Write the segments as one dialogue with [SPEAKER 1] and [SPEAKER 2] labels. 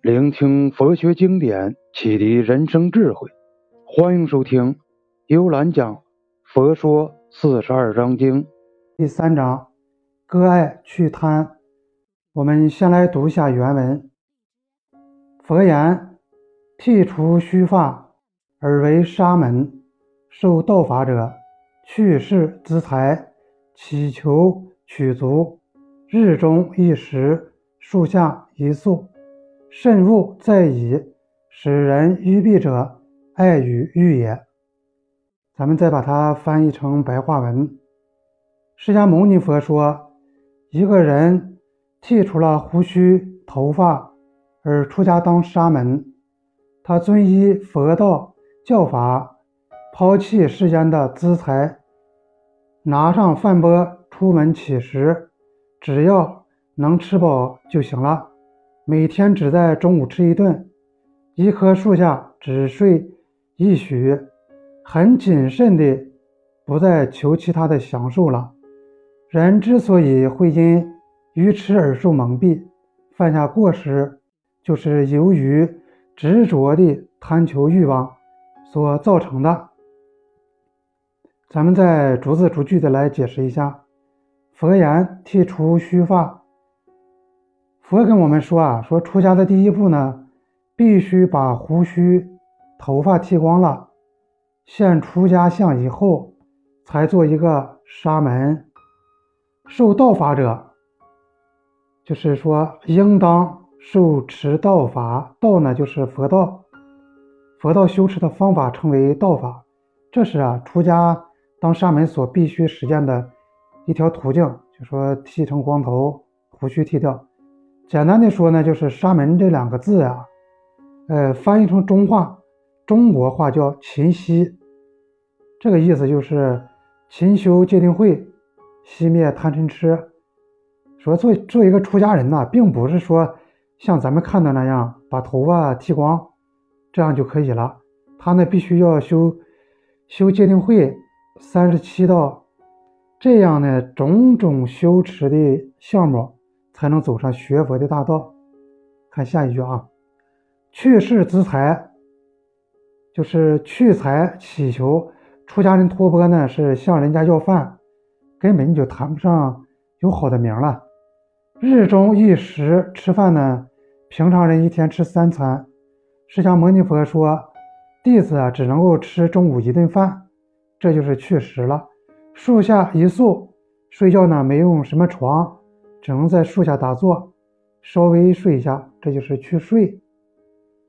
[SPEAKER 1] 聆听佛学经典，启迪人生智慧。欢迎收听幽兰讲《佛说四十二章经》
[SPEAKER 2] 第三章：割爱去贪。我们先来读一下原文。佛言：剃除须发而为沙门，受道法者，去世资财，祈求取足，日中一时，树下一宿。慎勿在矣，使人愚蔽者，爱与欲也。咱们再把它翻译成白话文。释迦牟尼佛说，一个人剃除了胡须、头发，而出家当沙门，他遵依佛道教法，抛弃世间的资财，拿上饭钵出门乞食，只要能吃饱就行了。每天只在中午吃一顿，一棵树下只睡一宿，很谨慎的，不再求其他的享受了。人之所以会因愚痴而受蒙蔽，犯下过失，就是由于执着的贪求欲望所造成的。咱们再逐字逐句的来解释一下。佛言：剃除须发。佛跟我们说啊，说出家的第一步呢，必须把胡须、头发剃光了，现出家相以后，才做一个沙门。受道法者，就是说应当受持道法。道呢，就是佛道，佛道修持的方法称为道法。这是啊，出家当沙门所必须实践的一条途径，就说剃成光头，胡须剃掉。简单的说呢，就是沙门这两个字啊，呃，翻译成中话，中国话叫勤息，这个意思就是勤修戒定慧，熄灭贪嗔痴。说做做一个出家人呢，并不是说像咱们看到那样把头发剃光，这样就可以了。他呢，必须要修修戒定慧三十七道，这样呢，种种修持的项目。才能走上学佛的大道。看下一句啊，去世资财，就是去财祈求。出家人托钵呢，是向人家要饭，根本就谈不上有好的名了。日中一食吃饭呢，平常人一天吃三餐。释迦牟尼佛说，弟子啊只能够吃中午一顿饭，这就是去食了。树下一宿，睡觉呢没用什么床。只能在树下打坐，稍微睡一下，这就是去睡。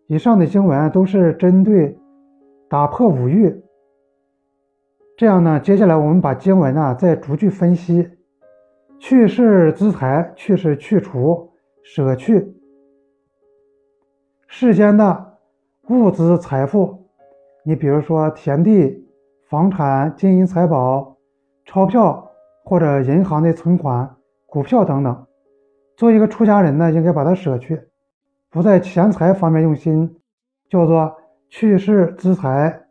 [SPEAKER 2] 以上的经文都是针对打破五欲。这样呢，接下来我们把经文呢再逐句分析。去是资财，去是去除、舍去世间的物资财富。你比如说田地、房产、金银财宝、钞票或者银行的存款。股票等等，做一个出家人呢，应该把它舍去，不在钱财方面用心，叫做去世资财。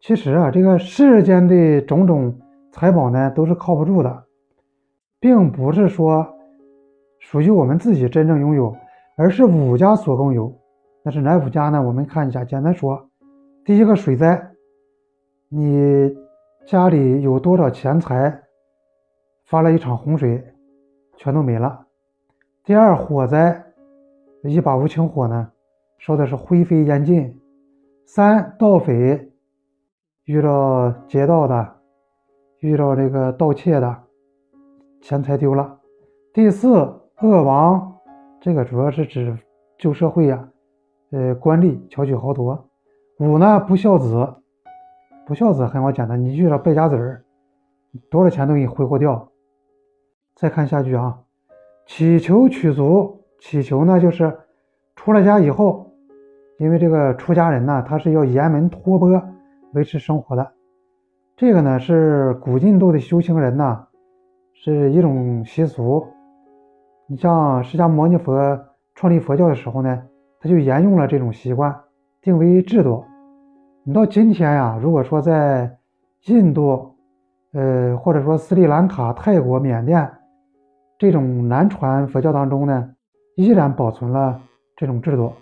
[SPEAKER 2] 其实啊，这个世间的种种财宝呢，都是靠不住的，并不是说属于我们自己真正拥有，而是五家所共有。那是哪五家呢？我们看一下，简单说，第一个水灾，你家里有多少钱财？发了一场洪水，全都没了。第二火灾，一把无情火呢，烧的是灰飞烟尽。三盗匪，遇到劫盗的，遇到这个盗窃的，钱财丢了。第四恶王，这个主要是指旧社会呀，呃，官吏巧取豪夺。五呢不孝子，不孝子很好简单，你遇到败家子儿，多少钱都给你挥霍掉。再看下句啊，祈求取足，祈求呢就是出了家以后，因为这个出家人呢，他是要沿门托钵维持生活的。这个呢是古印度的修行人呢，是一种习俗。你像释迦牟尼佛创立佛教的时候呢，他就沿用了这种习惯，定为制度。你到今天呀，如果说在印度，呃，或者说斯里兰卡、泰国、缅甸。这种南传佛教当中呢，依然保存了这种制度。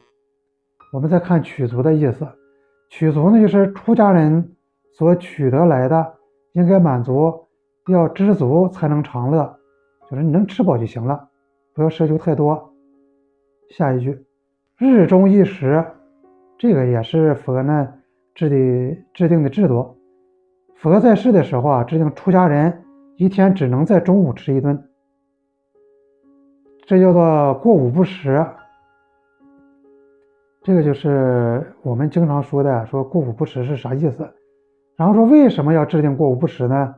[SPEAKER 2] 我们再看取足的意思，取足呢就是出家人所取得来的，应该满足，要知足才能长乐，就是你能吃饱就行了，不要奢求太多。下一句，日中一食，这个也是佛呢制的制定的制度。佛在世的时候啊，制定出家人一天只能在中午吃一顿，这叫做过午不食。这个就是我们经常说的，说过午不食是啥意思？然后说为什么要制定过午不食呢？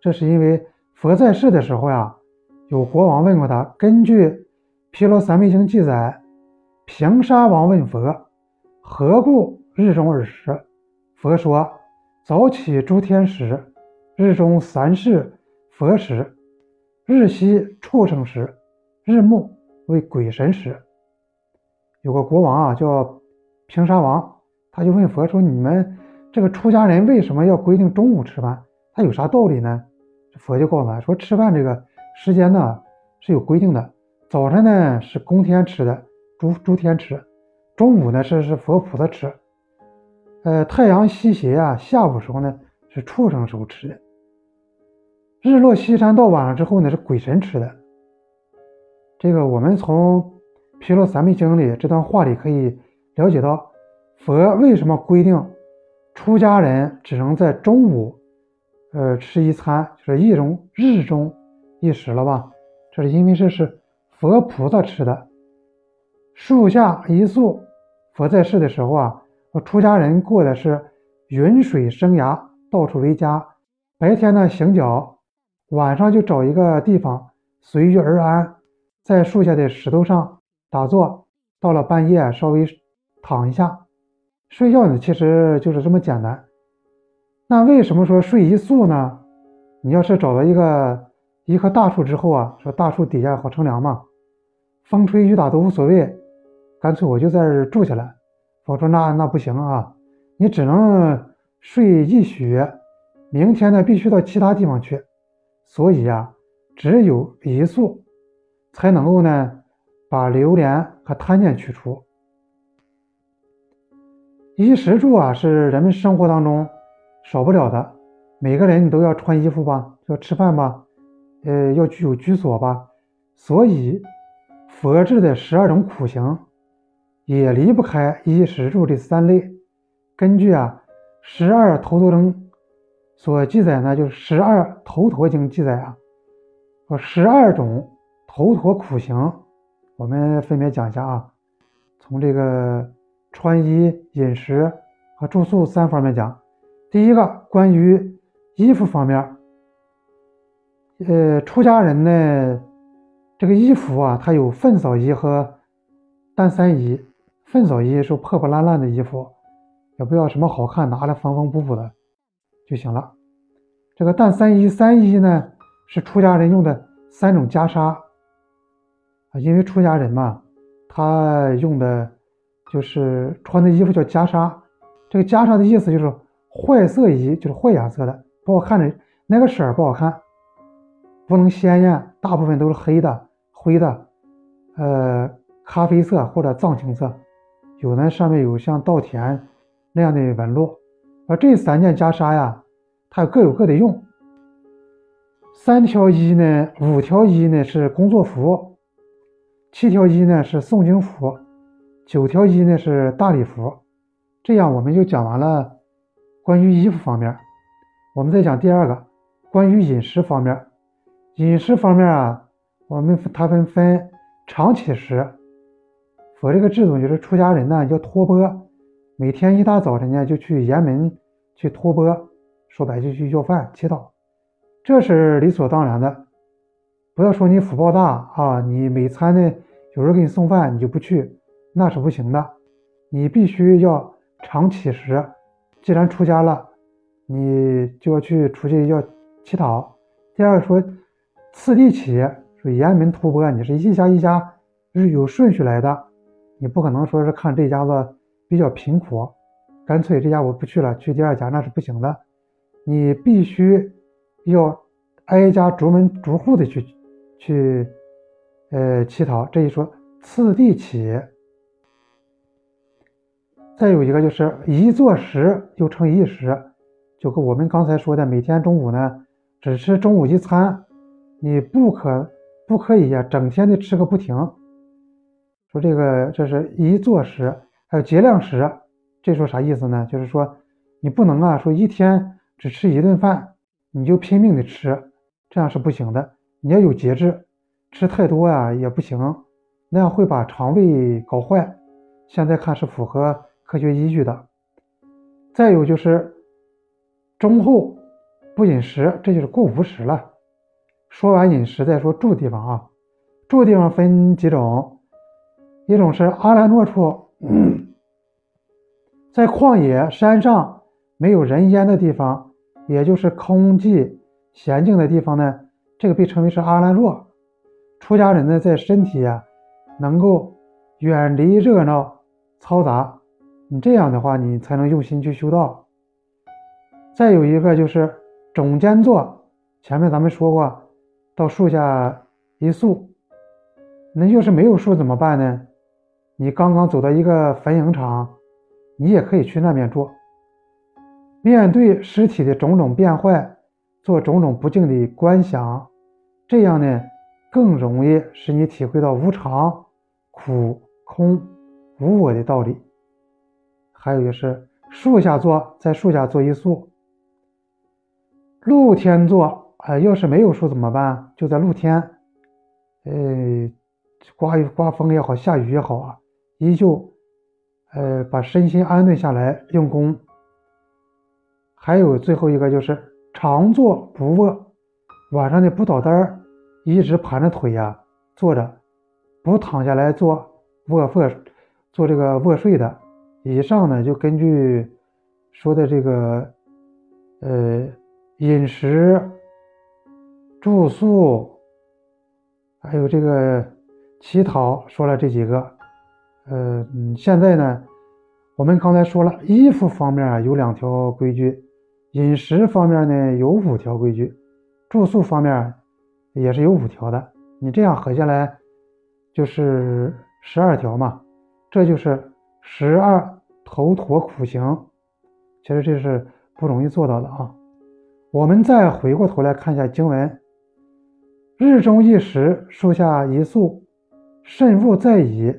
[SPEAKER 2] 这是因为佛在世的时候呀，有国王问过他，根据《毗罗三昧经》记载，平沙王问佛：“何故日中而食？”佛说。早起诸天时，日中三世佛时；日西畜生时，日暮为鬼神时。有个国王啊，叫平沙王，他就问佛说：“你们这个出家人为什么要规定中午吃饭？他有啥道理呢？”佛就告诉他说：“吃饭这个时间呢是有规定的，早晨呢是公天吃的，诸诸天吃；中午呢是是佛菩萨吃。”呃，太阳西斜啊，下午时候呢是畜生时候吃的。日落西山到晚上之后呢是鬼神吃的。这个我们从《毗罗三昧经》里这段话里可以了解到，佛为什么规定出家人只能在中午，呃吃一餐，就是一中日中一食了吧？这是因为这是佛菩萨吃的。树下一宿，佛在世的时候啊。出家人过的是云水生涯，到处为家。白天呢行脚，晚上就找一个地方随遇而安，在树下的石头上打坐。到了半夜稍微躺一下，睡觉呢其实就是这么简单。那为什么说睡一宿呢？你要是找到一个一棵大树之后啊，说大树底下好乘凉嘛，风吹雨打都无所谓，干脆我就在这住下来。我说那那不行啊，你只能睡一宿，明天呢必须到其他地方去，所以啊，只有一宿才能够呢把流连和贪念去除。衣食住啊是人们生活当中少不了的，每个人你都要穿衣服吧，要吃饭吧，呃，要具有居所吧，所以佛制的十二种苦行。也离不开衣食住这三类。根据啊《十二头陀经》所记载呢，就是《十二头陀经》记载啊，说十二种头陀苦行，我们分别讲一下啊。从这个穿衣、饮食和住宿三方面讲。第一个，关于衣服方面，呃，出家人呢，这个衣服啊，它有粪扫衣和单三衣。粪扫衣是破破烂烂的衣服，也不要什么好看，拿来缝缝补补的就行了。这个淡三衣、三衣呢，是出家人用的三种袈裟啊，因为出家人嘛，他用的就是穿的衣服叫袈裟。这个袈裟的意思就是坏色衣，就是坏颜色的，不好看的那个色儿不好看，不能鲜艳，大部分都是黑的、灰的，呃，咖啡色或者藏青色。有的，上面有像稻田那样的纹路，而这三件袈裟呀，它各有各的用。三条衣呢，五条衣呢是工作服，七条衣呢是诵经服，九条衣呢是大礼服。这样我们就讲完了关于衣服方面。我们再讲第二个，关于饮食方面。饮食方面啊，我们它分分长起食。佛这个制度就是出家人呢要托钵，每天一大早晨呢就去岩门去托钵，说白就去要饭祈祷，这是理所当然的。不要说你福报大啊，你每餐呢有人给你送饭你就不去，那是不行的。你必须要常乞食，既然出家了，你就要去出去要乞讨。第二说次第起，说严门托钵，你是一家一家是有顺序来的。你不可能说是看这家子比较贫苦，干脆这家我不去了，去第二家那是不行的。你必须要挨家逐门逐户的去去呃乞讨。这一说次第起，再有一个就是一坐食又称一食，就跟我们刚才说的，每天中午呢只吃中午一餐，你不可不可以呀，整天的吃个不停。说这个这是一坐食，还有节量食，这说啥意思呢？就是说你不能啊，说一天只吃一顿饭，你就拼命的吃，这样是不行的。你要有节制，吃太多呀也不行，那样会把肠胃搞坏。现在看是符合。科学依据的，再有就是中后不饮食，这就是过午食了。说完饮食，再说住地方啊。住地方分几种，一种是阿兰诺处，在旷野山上没有人烟的地方，也就是空寂闲静的地方呢，这个被称为是阿兰若。出家人呢，在身体啊能够远离热闹嘈杂。你这样的话，你才能用心去修道。再有一个就是中间坐，前面咱们说过，到树下一宿。那要是没有树怎么办呢？你刚刚走到一个坟茔场，你也可以去那边坐。面对尸体的种种变坏，做种种不敬的观想，这样呢，更容易使你体会到无常、苦、空、无我的道理。还有就是树下坐，在树下坐一宿。露天坐，啊，要是没有树怎么办？就在露天，呃，刮一刮风也好，下雨也好啊，依旧，呃，把身心安顿下来用功。还有最后一个就是常坐不卧，晚上的不倒单一直盘着腿呀，坐着，不躺下来做卧卧，做这个卧睡的。以上呢，就根据说的这个，呃，饮食、住宿，还有这个乞讨，说了这几个。呃，现在呢，我们刚才说了，衣服方面有两条规矩，饮食方面呢有五条规矩，住宿方面也是有五条的。你这样合下来就是十二条嘛，这就是十二。头陀苦行，其实这是不容易做到的啊。我们再回过头来看一下经文：日中一食，树下一宿，慎勿再已。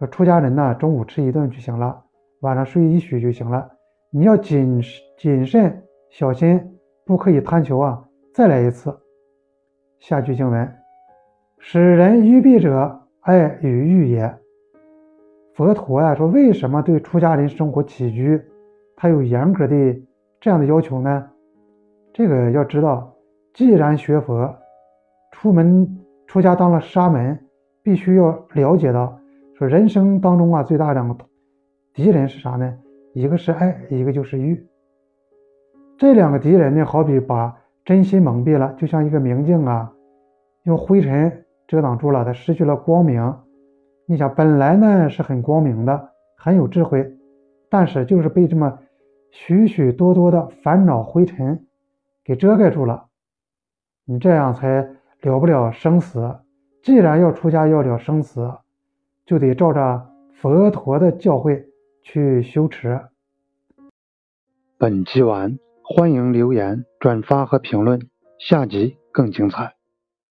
[SPEAKER 2] 说出家人呢，中午吃一顿就行了，晚上睡一宿就行了。你要谨谨慎小心，不可以贪求啊！再来一次。下句经文：使人愚蔽者，爱与欲也。佛陀呀说：“为什么对出家人生活起居，他有严格的这样的要求呢？这个要知道，既然学佛，出门出家当了沙门，必须要了解到，说人生当中啊，最大两个敌人是啥呢？一个是爱，一个就是欲。这两个敌人呢，好比把真心蒙蔽了，就像一个明镜啊，用灰尘遮挡住了，它失去了光明。”你想，本来呢是很光明的，很有智慧，但是就是被这么许许多多的烦恼灰尘给遮盖住了。你这样才了不了生死。既然要出家要了生死，就得照着佛陀的教诲去修持。
[SPEAKER 1] 本集完，欢迎留言、转发和评论，下集更精彩。